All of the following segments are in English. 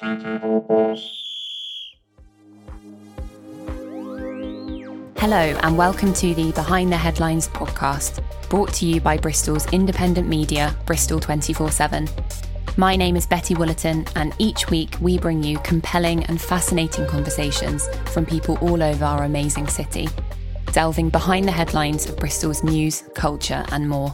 Hello, and welcome to the Behind the Headlines podcast, brought to you by Bristol's independent media, Bristol 24 7. My name is Betty Woolerton, and each week we bring you compelling and fascinating conversations from people all over our amazing city, delving behind the headlines of Bristol's news, culture, and more.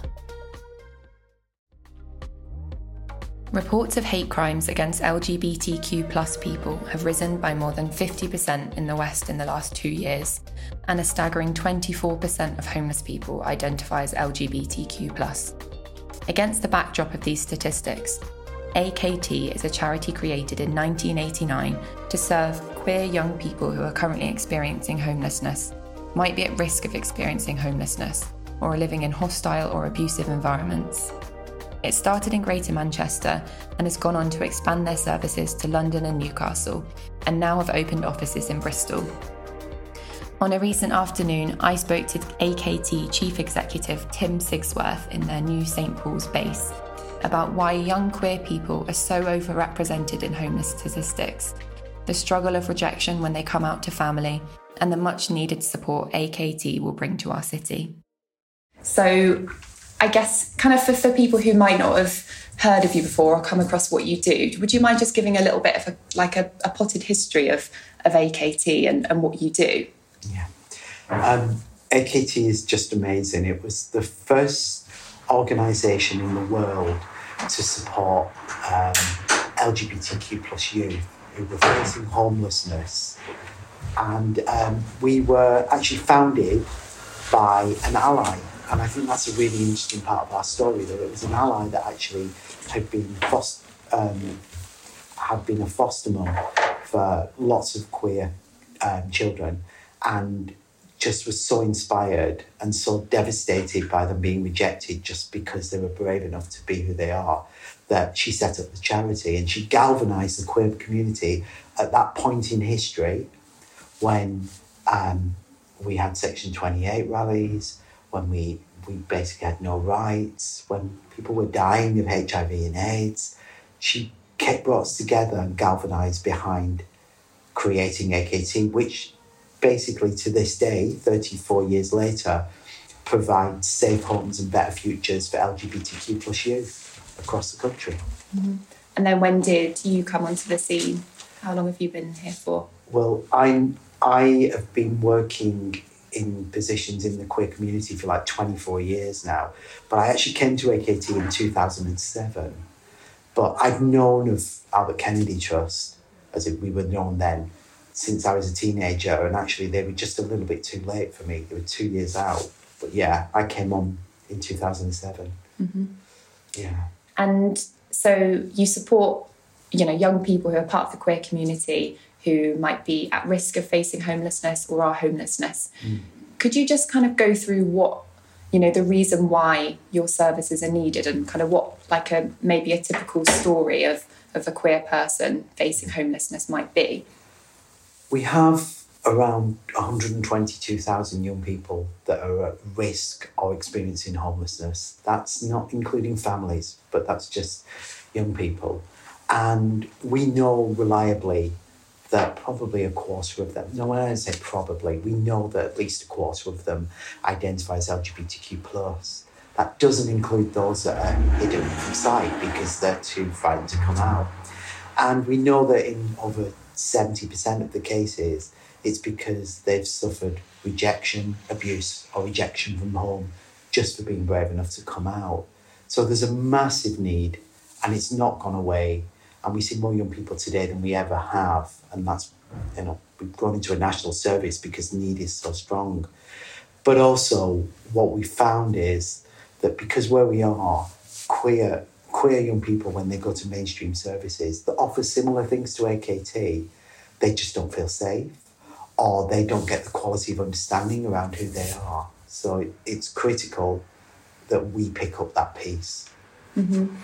Reports of hate crimes against LGBTQ people have risen by more than 50% in the West in the last two years, and a staggering 24% of homeless people identify as LGBTQ. Against the backdrop of these statistics, AKT is a charity created in 1989 to serve queer young people who are currently experiencing homelessness, might be at risk of experiencing homelessness, or are living in hostile or abusive environments. It started in Greater Manchester and has gone on to expand their services to London and Newcastle, and now have opened offices in Bristol. On a recent afternoon, I spoke to AKT Chief Executive Tim Sigsworth in their new St Paul's base about why young queer people are so overrepresented in homeless statistics, the struggle of rejection when they come out to family, and the much needed support AKT will bring to our city. So, I guess, kind of for, for people who might not have heard of you before or come across what you do, would you mind just giving a little bit of a, like a, a potted history of, of AKT and, and what you do? Yeah. Um, AKT is just amazing. It was the first organisation in the world to support um, LGBTQ plus youth who were facing homelessness. And um, we were actually founded by an ally and I think that's a really interesting part of our story that it was an ally that actually had been foster, um, had been a foster mum for lots of queer um, children and just was so inspired and so devastated by them being rejected just because they were brave enough to be who they are that she set up the charity and she galvanized the queer community at that point in history when um, we had Section 28 rallies, when we, we basically had no rights, when people were dying of HIV and AIDS. She kept brought us together and galvanized behind creating AKT, which basically to this day, 34 years later, provides safe homes and better futures for LGBTQ plus youth across the country. Mm-hmm. And then when did you come onto the scene? How long have you been here for? Well, I'm I have been working in positions in the queer community for like 24 years now. But I actually came to AKT in 2007. But I've known of Albert Kennedy Trust, as it, we were known then, since I was a teenager. And actually, they were just a little bit too late for me. They were two years out. But yeah, I came on in 2007. Mm-hmm. Yeah. And so you support, you know, young people who are part of the queer community who might be at risk of facing homelessness or are homelessness. Mm. Could you just kind of go through what, you know, the reason why your services are needed and kind of what, like a maybe a typical story of, of a queer person facing homelessness might be? We have around 122,000 young people that are at risk of experiencing homelessness. That's not including families, but that's just young people. And we know reliably that probably a quarter of them, no, when I say probably, we know that at least a quarter of them identify as LGBTQ plus. That doesn't include those that are hidden from sight because they're too frightened to come out. And we know that in over 70% of the cases, it's because they've suffered rejection, abuse, or rejection from home just for being brave enough to come out. So there's a massive need, and it's not gone away and we see more young people today than we ever have. And that's, you know, we've gone into a national service because need is so strong. But also, what we found is that because where we are, queer queer young people when they go to mainstream services that offer similar things to AKT, they just don't feel safe, or they don't get the quality of understanding around who they are. So it's critical that we pick up that piece. Mm-hmm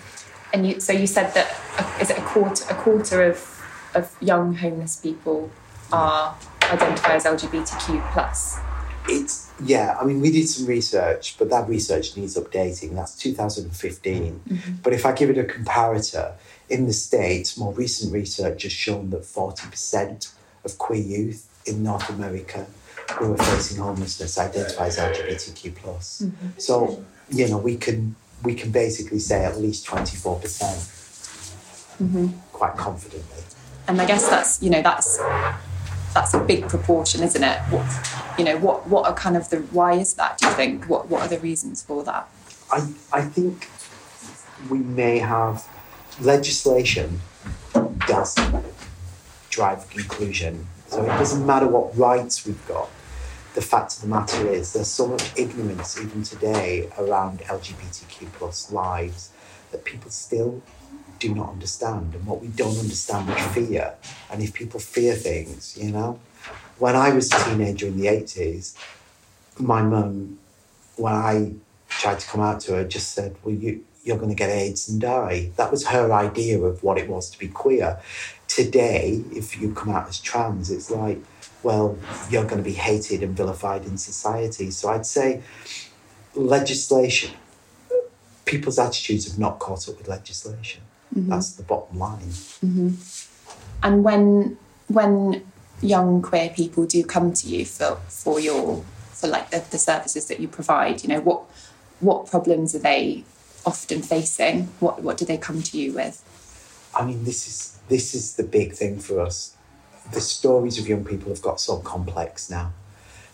and you, so you said that is it a quarter a quarter of of young homeless people are identify as LGBTQ plus. It's yeah. I mean, we did some research, but that research needs updating. That's 2015. Mm-hmm. But if I give it a comparator, in the States, more recent research has shown that 40% of queer youth in North America who are facing homelessness identify as LGBTQ+. Mm-hmm. So, you know, we can we can basically say at least 24% mm-hmm. quite confidently. And I guess that's, you know, that's that's a big proportion, isn't it? What, you know, what what are kind of the why is that? Do you think? What what are the reasons for that? I I think we may have legislation does drive inclusion. So it doesn't matter what rights we've got. The fact of the matter is there's so much ignorance even today around LGBTQ plus lives that people still do not understand. And what we don't understand, we fear. And if people fear things, you know, when I was a teenager in the 80s, my mum, when I tried to come out to her, just said, Well, you, you're going to get AIDS and die. That was her idea of what it was to be queer. Today, if you come out as trans, it's like, well, you're going to be hated and vilified in society. So I'd say legislation, people's attitudes have not caught up with legislation. Mm-hmm. That's the bottom line. Mm-hmm. And when when young queer people do come to you for for your for like the, the services that you provide, you know what what problems are they often facing? What what do they come to you with? I mean, this is this is the big thing for us. The stories of young people have got so complex now.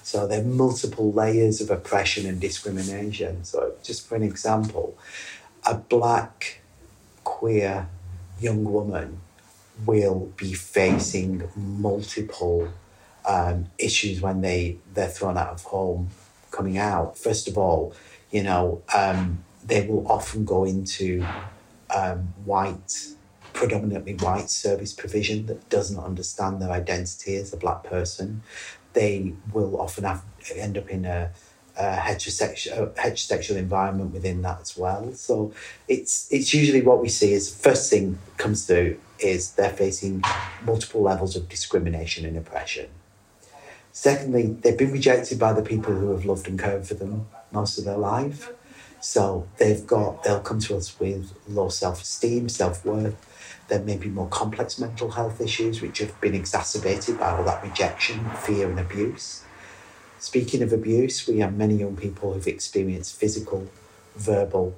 So there are multiple layers of oppression and discrimination. So just for an example, a black queer young woman will be facing multiple um, issues when they they're thrown out of home coming out. First of all, you know um, they will often go into um, white, predominantly white service provision that doesn't understand their identity as a black person. They will often have end up in a uh, heterosexual heterosexual environment within that as well. So it's it's usually what we see is first thing comes through is they're facing multiple levels of discrimination and oppression. Secondly, they've been rejected by the people who have loved and cared for them most of their life. So they've got they'll come to us with low self-esteem, self-worth. There may be more complex mental health issues which have been exacerbated by all that rejection, fear and abuse. Speaking of abuse, we have many young people who've experienced physical, verbal,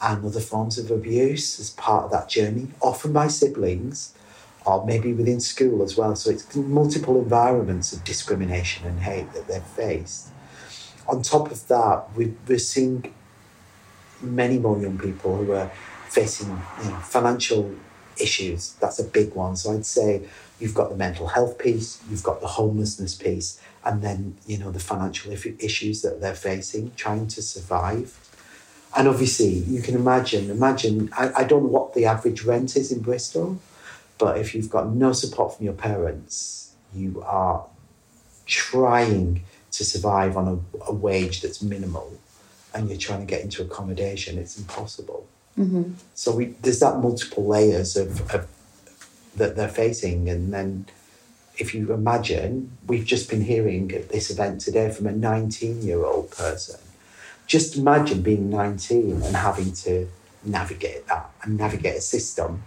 and other forms of abuse as part of that journey, often by siblings or maybe within school as well. So it's multiple environments of discrimination and hate that they've faced. On top of that, we're seeing many more young people who are facing you know, financial issues. That's a big one. So I'd say you've got the mental health piece, you've got the homelessness piece, and then you know the financial issues that they're facing, trying to survive. And obviously, you can imagine. Imagine. I, I don't know what the average rent is in Bristol, but if you've got no support from your parents, you are trying to survive on a, a wage that's minimal, and you're trying to get into accommodation. It's impossible. Mm-hmm. So we, there's that multiple layers of, of that they're facing, and then if you imagine, we've just been hearing at this event today from a 19 year old person. Just imagine being 19 and having to navigate that and navigate a system.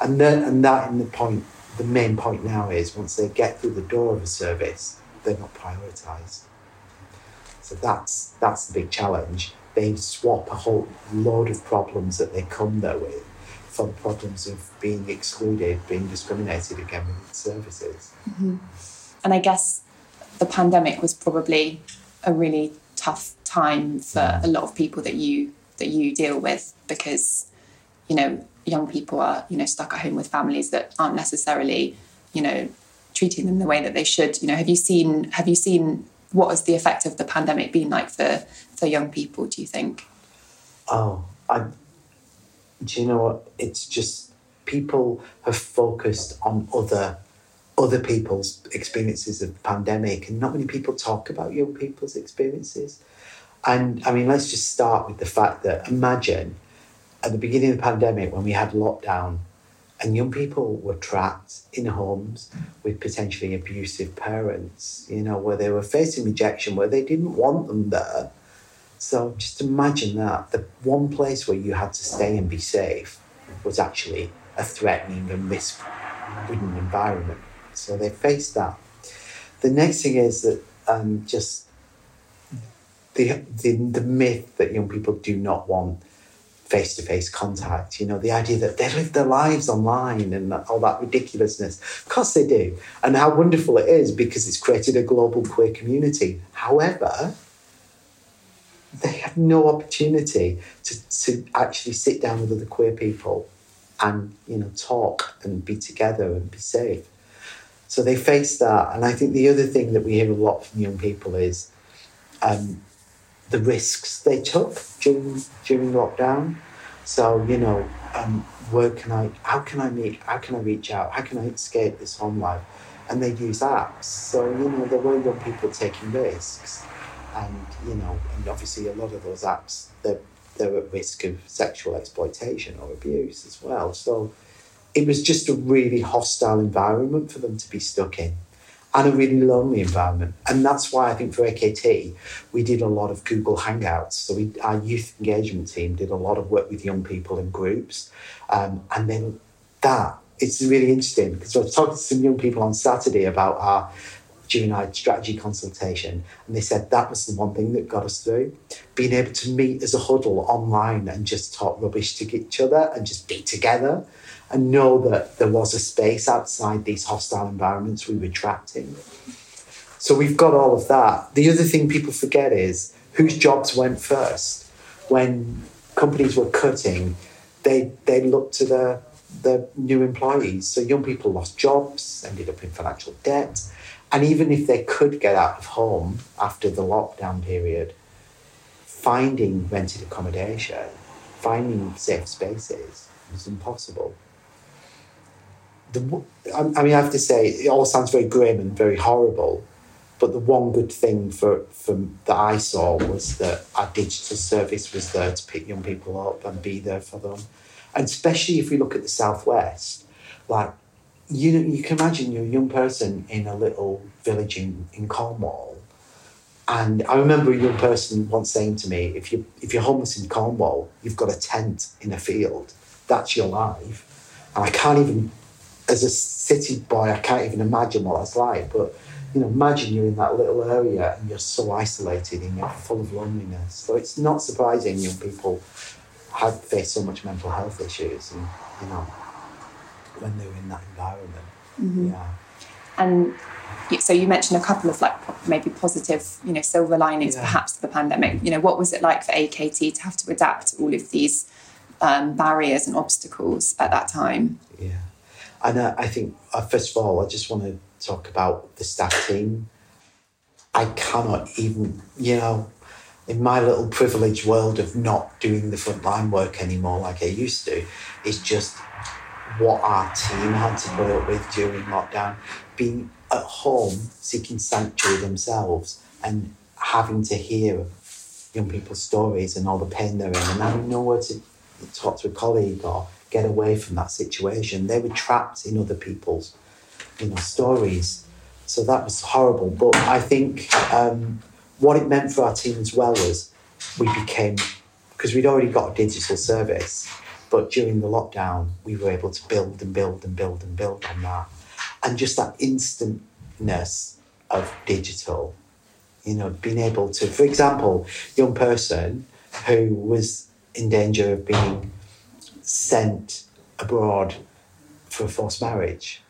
And then, and that in the point, the main point now is once they get through the door of a service, they're not prioritised. So that's that's the big challenge. They swap a whole load of problems that they come there with for problems of being excluded, being discriminated against services. Mm-hmm. And I guess the pandemic was probably a really tough time for mm. a lot of people that you that you deal with because you know young people are you know stuck at home with families that aren't necessarily you know treating them the way that they should you know have you seen have you seen what has the effect of the pandemic been like for for young people do you think oh i do you know what? It's just people have focused on other other people's experiences of pandemic, and not many people talk about young people's experiences. And I mean, let's just start with the fact that imagine at the beginning of the pandemic when we had lockdown and young people were trapped in homes with potentially abusive parents, you know, where they were facing rejection, where they didn't want them there so just imagine that the one place where you had to stay and be safe was actually a threatening and risk ridden environment. So they faced that. The next thing is that um, just the, the, the myth that young people do not want face to face contact. You know, the idea that they live their lives online and all that ridiculousness. Of course they do. And how wonderful it is because it's created a global queer community. However, they have no opportunity to, to actually sit down with other queer people and, you know, talk and be together and be safe. So they face that. And I think the other thing that we hear a lot from young people is um, the risks they took during during lockdown. So you know, um, where can I? How can I meet? How can I reach out? How can I escape this home life? And they use apps. So you know, there were young people taking risks, and you know, and obviously a lot of those apps they're they're at risk of sexual exploitation or abuse as well. So it was just a really hostile environment for them to be stuck in and a really lonely environment. And that's why I think for AKT, we did a lot of Google Hangouts. So we, our youth engagement team did a lot of work with young people in groups. Um, and then that, it's really interesting because I was talking to some young people on Saturday about our during our strategy consultation, and they said that was the one thing that got us through. Being able to meet as a huddle online and just talk rubbish to each other and just be together and know that there was a space outside these hostile environments we were trapped in. So we've got all of that. The other thing people forget is whose jobs went first. When companies were cutting, they they looked to the the new employees. So young people lost jobs, ended up in financial debt, and even if they could get out of home after the lockdown period, finding rented accommodation, finding safe spaces was impossible the, I mean, I have to say, it all sounds very grim and very horrible. But the one good thing for, for that I saw was that our digital service was there to pick young people up and be there for them. And especially if we look at the southwest, like you you can imagine you're a young person in a little village in, in Cornwall. And I remember a young person once saying to me, if you if you're homeless in Cornwall, you've got a tent in a field. That's your life. And I can't even as a city boy, I can't even imagine what that's like. But you know, imagine you're in that little area and you're so isolated and you're full of loneliness. So it's not surprising young people have faced so much mental health issues, and you know, when they're in that environment, mm-hmm. yeah. And so you mentioned a couple of like maybe positive, you know, silver linings yeah. perhaps to the pandemic. You know, what was it like for AKT to have to adapt to all of these um, barriers and obstacles at that time? Yeah. And uh, I think, uh, first of all, I just want to talk about the staff team. I cannot even, you know, in my little privileged world of not doing the frontline work anymore like I used to, it's just what our team had to put up with during lockdown. Being at home, seeking sanctuary themselves, and having to hear young people's stories and all the pain they're in, and having nowhere to talk to a colleague or get away from that situation. They were trapped in other people's, you know, stories. So that was horrible. But I think um, what it meant for our team as well was we became because we'd already got a digital service, but during the lockdown we were able to build and build and build and build on that, and just that instantness of digital. You know, being able to, for example, young person who was in danger of being sent abroad for a forced marriage.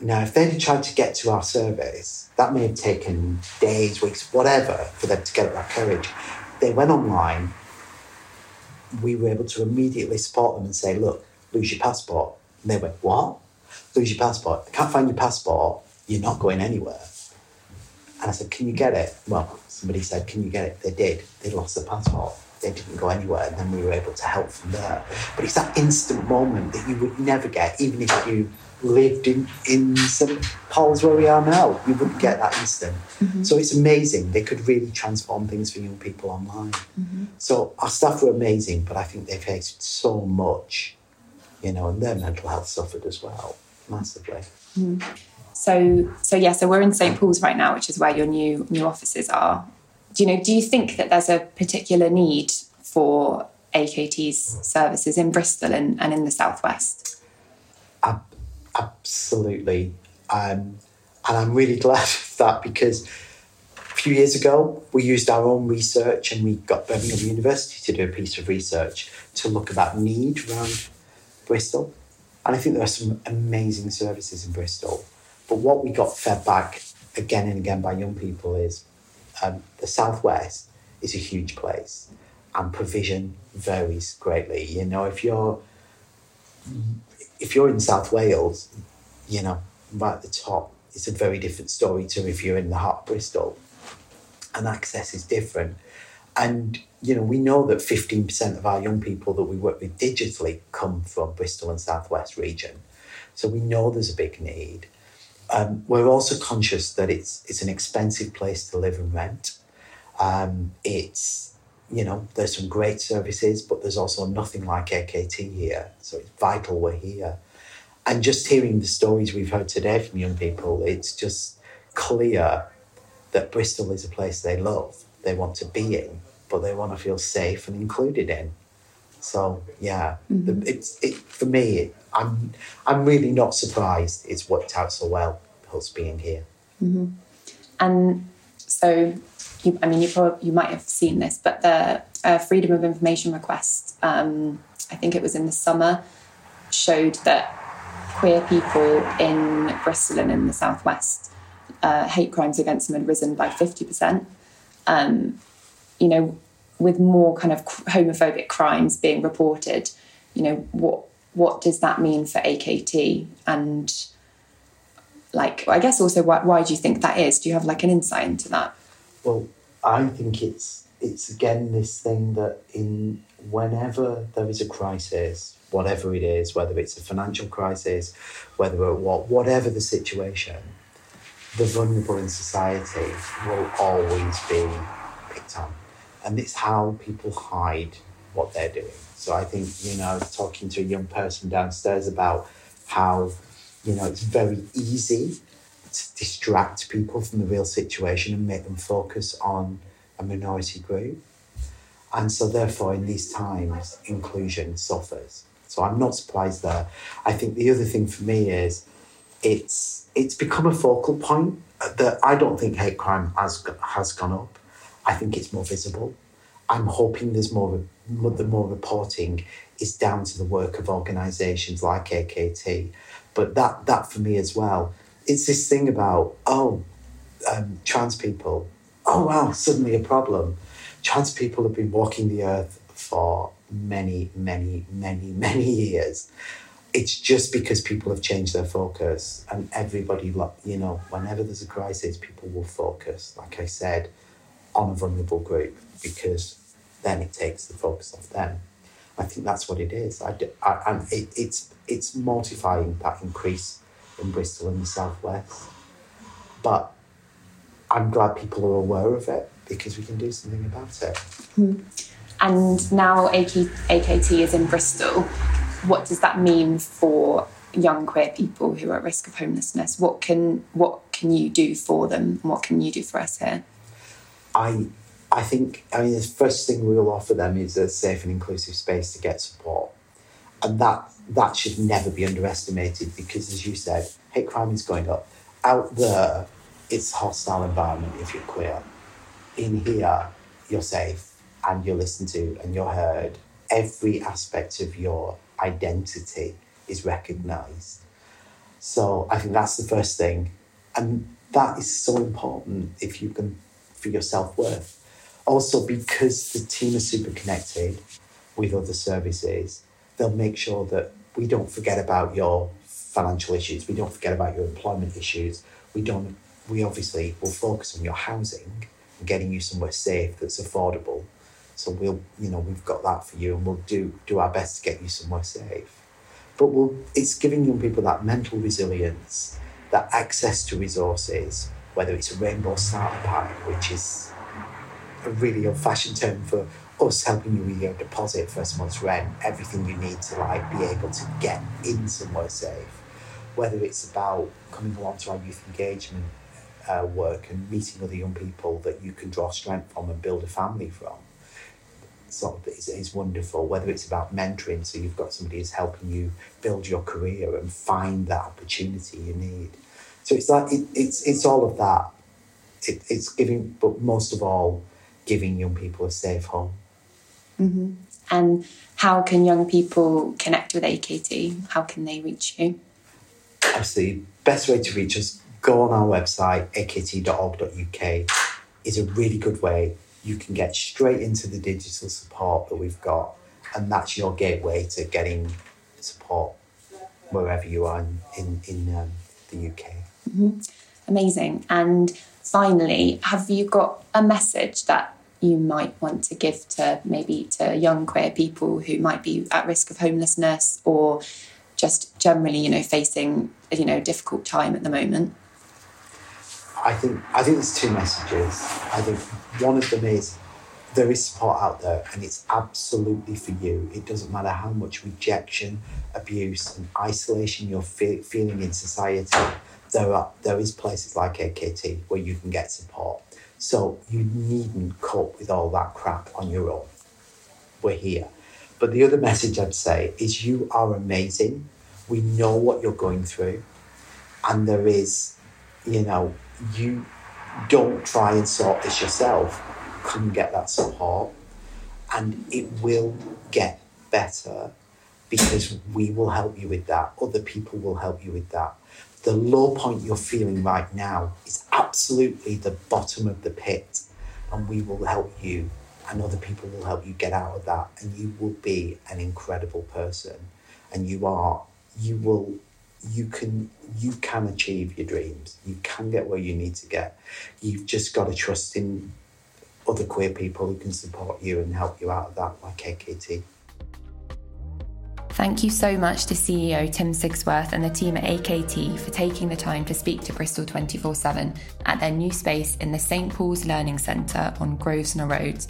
Now, if they'd tried to get to our service, that may have taken days, weeks, whatever, for them to get up that courage. They went online. We were able to immediately support them and say, look, lose your passport. And they went, what? Lose your passport. I can't find your passport. You're not going anywhere. And I said, can you get it? Well, somebody said, can you get it? They did. They lost their passport they didn't go anywhere, and then we were able to help from there. But it's that instant moment that you would never get, even if you lived in, in St Paul's where we are now. You wouldn't get that instant. Mm-hmm. So it's amazing. They could really transform things for young people online. Mm-hmm. So our staff were amazing, but I think they faced so much, you know, and their mental health suffered as well, massively. Mm. So, so yeah, so we're in St Paul's right now, which is where your new new offices are you know do you think that there's a particular need for AKT's services in Bristol and, and in the southwest? Ab- absolutely, um, and I'm really glad of that because a few years ago we used our own research and we got Birmingham University to do a piece of research to look about need around Bristol, and I think there are some amazing services in Bristol. But what we got fed back again and again by young people is um, the southwest is a huge place and provision varies greatly. You know, if you're if you're in South Wales, you know, right at the top, it's a very different story to if you're in the heart of Bristol. And access is different. And, you know, we know that 15% of our young people that we work with digitally come from Bristol and Southwest region. So we know there's a big need. Um, we're also conscious that it's it's an expensive place to live and rent. Um, it's you know there's some great services, but there's also nothing like AKT here. So it's vital we're here. And just hearing the stories we've heard today from young people, it's just clear that Bristol is a place they love, they want to be in, but they want to feel safe and included in. So yeah, mm-hmm. the, it's it for me. I'm I'm really not surprised it's worked out so well. Us being here, mm-hmm. and so you, I mean, you probably you might have seen this, but the uh, freedom of information request, um, I think it was in the summer, showed that queer people in Bristol and in the southwest, uh, hate crimes against them had risen by fifty percent. Um, you know, with more kind of homophobic crimes being reported, you know what what does that mean for AKT and like I guess also why, why do you think that is? Do you have like an insight into that? Well, I think it's it's again this thing that in whenever there is a crisis, whatever it is, whether it's a financial crisis, whether what whatever the situation, the vulnerable in society will always be picked on, and it's how people hide what they're doing. So I think you know, talking to a young person downstairs about how you know it's very easy to distract people from the real situation and make them focus on a minority group. And so, therefore, in these times, inclusion suffers. So I'm not surprised there. I think the other thing for me is it's it's become a focal point that I don't think hate crime has has gone up. I think it's more visible. I'm hoping there's more the more reporting is down to the work of organisations like AKT, but that that for me as well it's this thing about oh um, trans people oh wow suddenly a problem. Trans people have been walking the earth for many many many many years. It's just because people have changed their focus and everybody you know whenever there's a crisis people will focus like i said on a vulnerable group because then it takes the focus off them i think that's what it is I, I, and it, it's it's mortifying that increase in Bristol in the southwest. But I'm glad people are aware of it because we can do something about it. Mm. And now AKT is in Bristol. What does that mean for young queer people who are at risk of homelessness? What can what can you do for them? What can you do for us here? I I think I mean the first thing we'll offer them is a safe and inclusive space to get support, and that that should never be underestimated because, as you said, hate crime is going up. Out there, it's a hostile environment if you're queer. In here, you're safe and you're listened to and you're heard. Every aspect of your identity is recognized. So I think that's the first thing. And that is so important if you can, for your self worth. Also, because the team is super connected with other services, they'll make sure that we don't forget about your financial issues. We don't forget about your employment issues. We don't. We obviously will focus on your housing and getting you somewhere safe that's affordable. So we'll, you know, we've got that for you, and we'll do do our best to get you somewhere safe. But we'll, it's giving young people that mental resilience, that access to resources, whether it's a rainbow starter pack, which is a really old-fashioned term for us helping you with your deposit, first month's rent, everything you need to like be able to get in somewhere safe. Whether it's about coming along to our youth engagement uh, work and meeting other young people that you can draw strength from and build a family from. sort of is, is wonderful. Whether it's about mentoring, so you've got somebody who's helping you build your career and find that opportunity you need. So it's like it, it's it's all of that. It, it's giving, but most of all, giving young people a safe home. Mm-hmm. And how can young people connect with AKT? How can they reach you? Obviously, best way to reach us, go on our website, akt.org.uk, is a really good way. You can get straight into the digital support that we've got, and that's your gateway to getting support wherever you are in, in, in um, the UK. Mm-hmm. Amazing. And finally, have you got a message that you might want to give to maybe to young queer people who might be at risk of homelessness or just generally, you know, facing you know difficult time at the moment? I think I think there's two messages. I think one of them is there is support out there and it's absolutely for you. It doesn't matter how much rejection, abuse, and isolation you're fe- feeling in society. There are there is places like AKT where you can get support. So you needn't cope with all that crap on your own. We're here. But the other message I'd say is you are amazing. We know what you're going through. And there is, you know, you don't try and sort this yourself. Come get that support. And it will get better because we will help you with that. Other people will help you with that the low point you're feeling right now is absolutely the bottom of the pit, and we will help you, and other people will help you get out of that, and you will be an incredible person, and you are, you will, you can, you can achieve your dreams. You can get where you need to get. You've just got to trust in other queer people who can support you and help you out of that, like AKT. Thank you so much to CEO Tim Sigsworth and the team at AKT for taking the time to speak to Bristol 24 7 at their new space in the St Paul's Learning Centre on Grosvenor Road.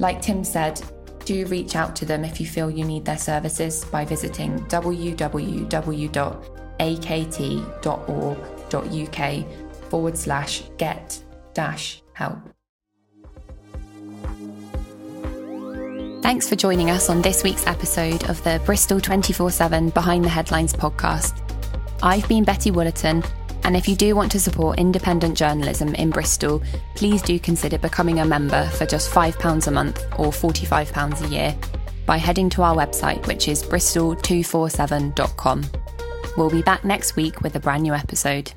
Like Tim said, do reach out to them if you feel you need their services by visiting www.akt.org.uk forward slash get dash help. Thanks for joining us on this week's episode of the Bristol 24 7 Behind the Headlines podcast. I've been Betty Woolerton, and if you do want to support independent journalism in Bristol, please do consider becoming a member for just £5 a month or £45 a year by heading to our website, which is bristol247.com. We'll be back next week with a brand new episode.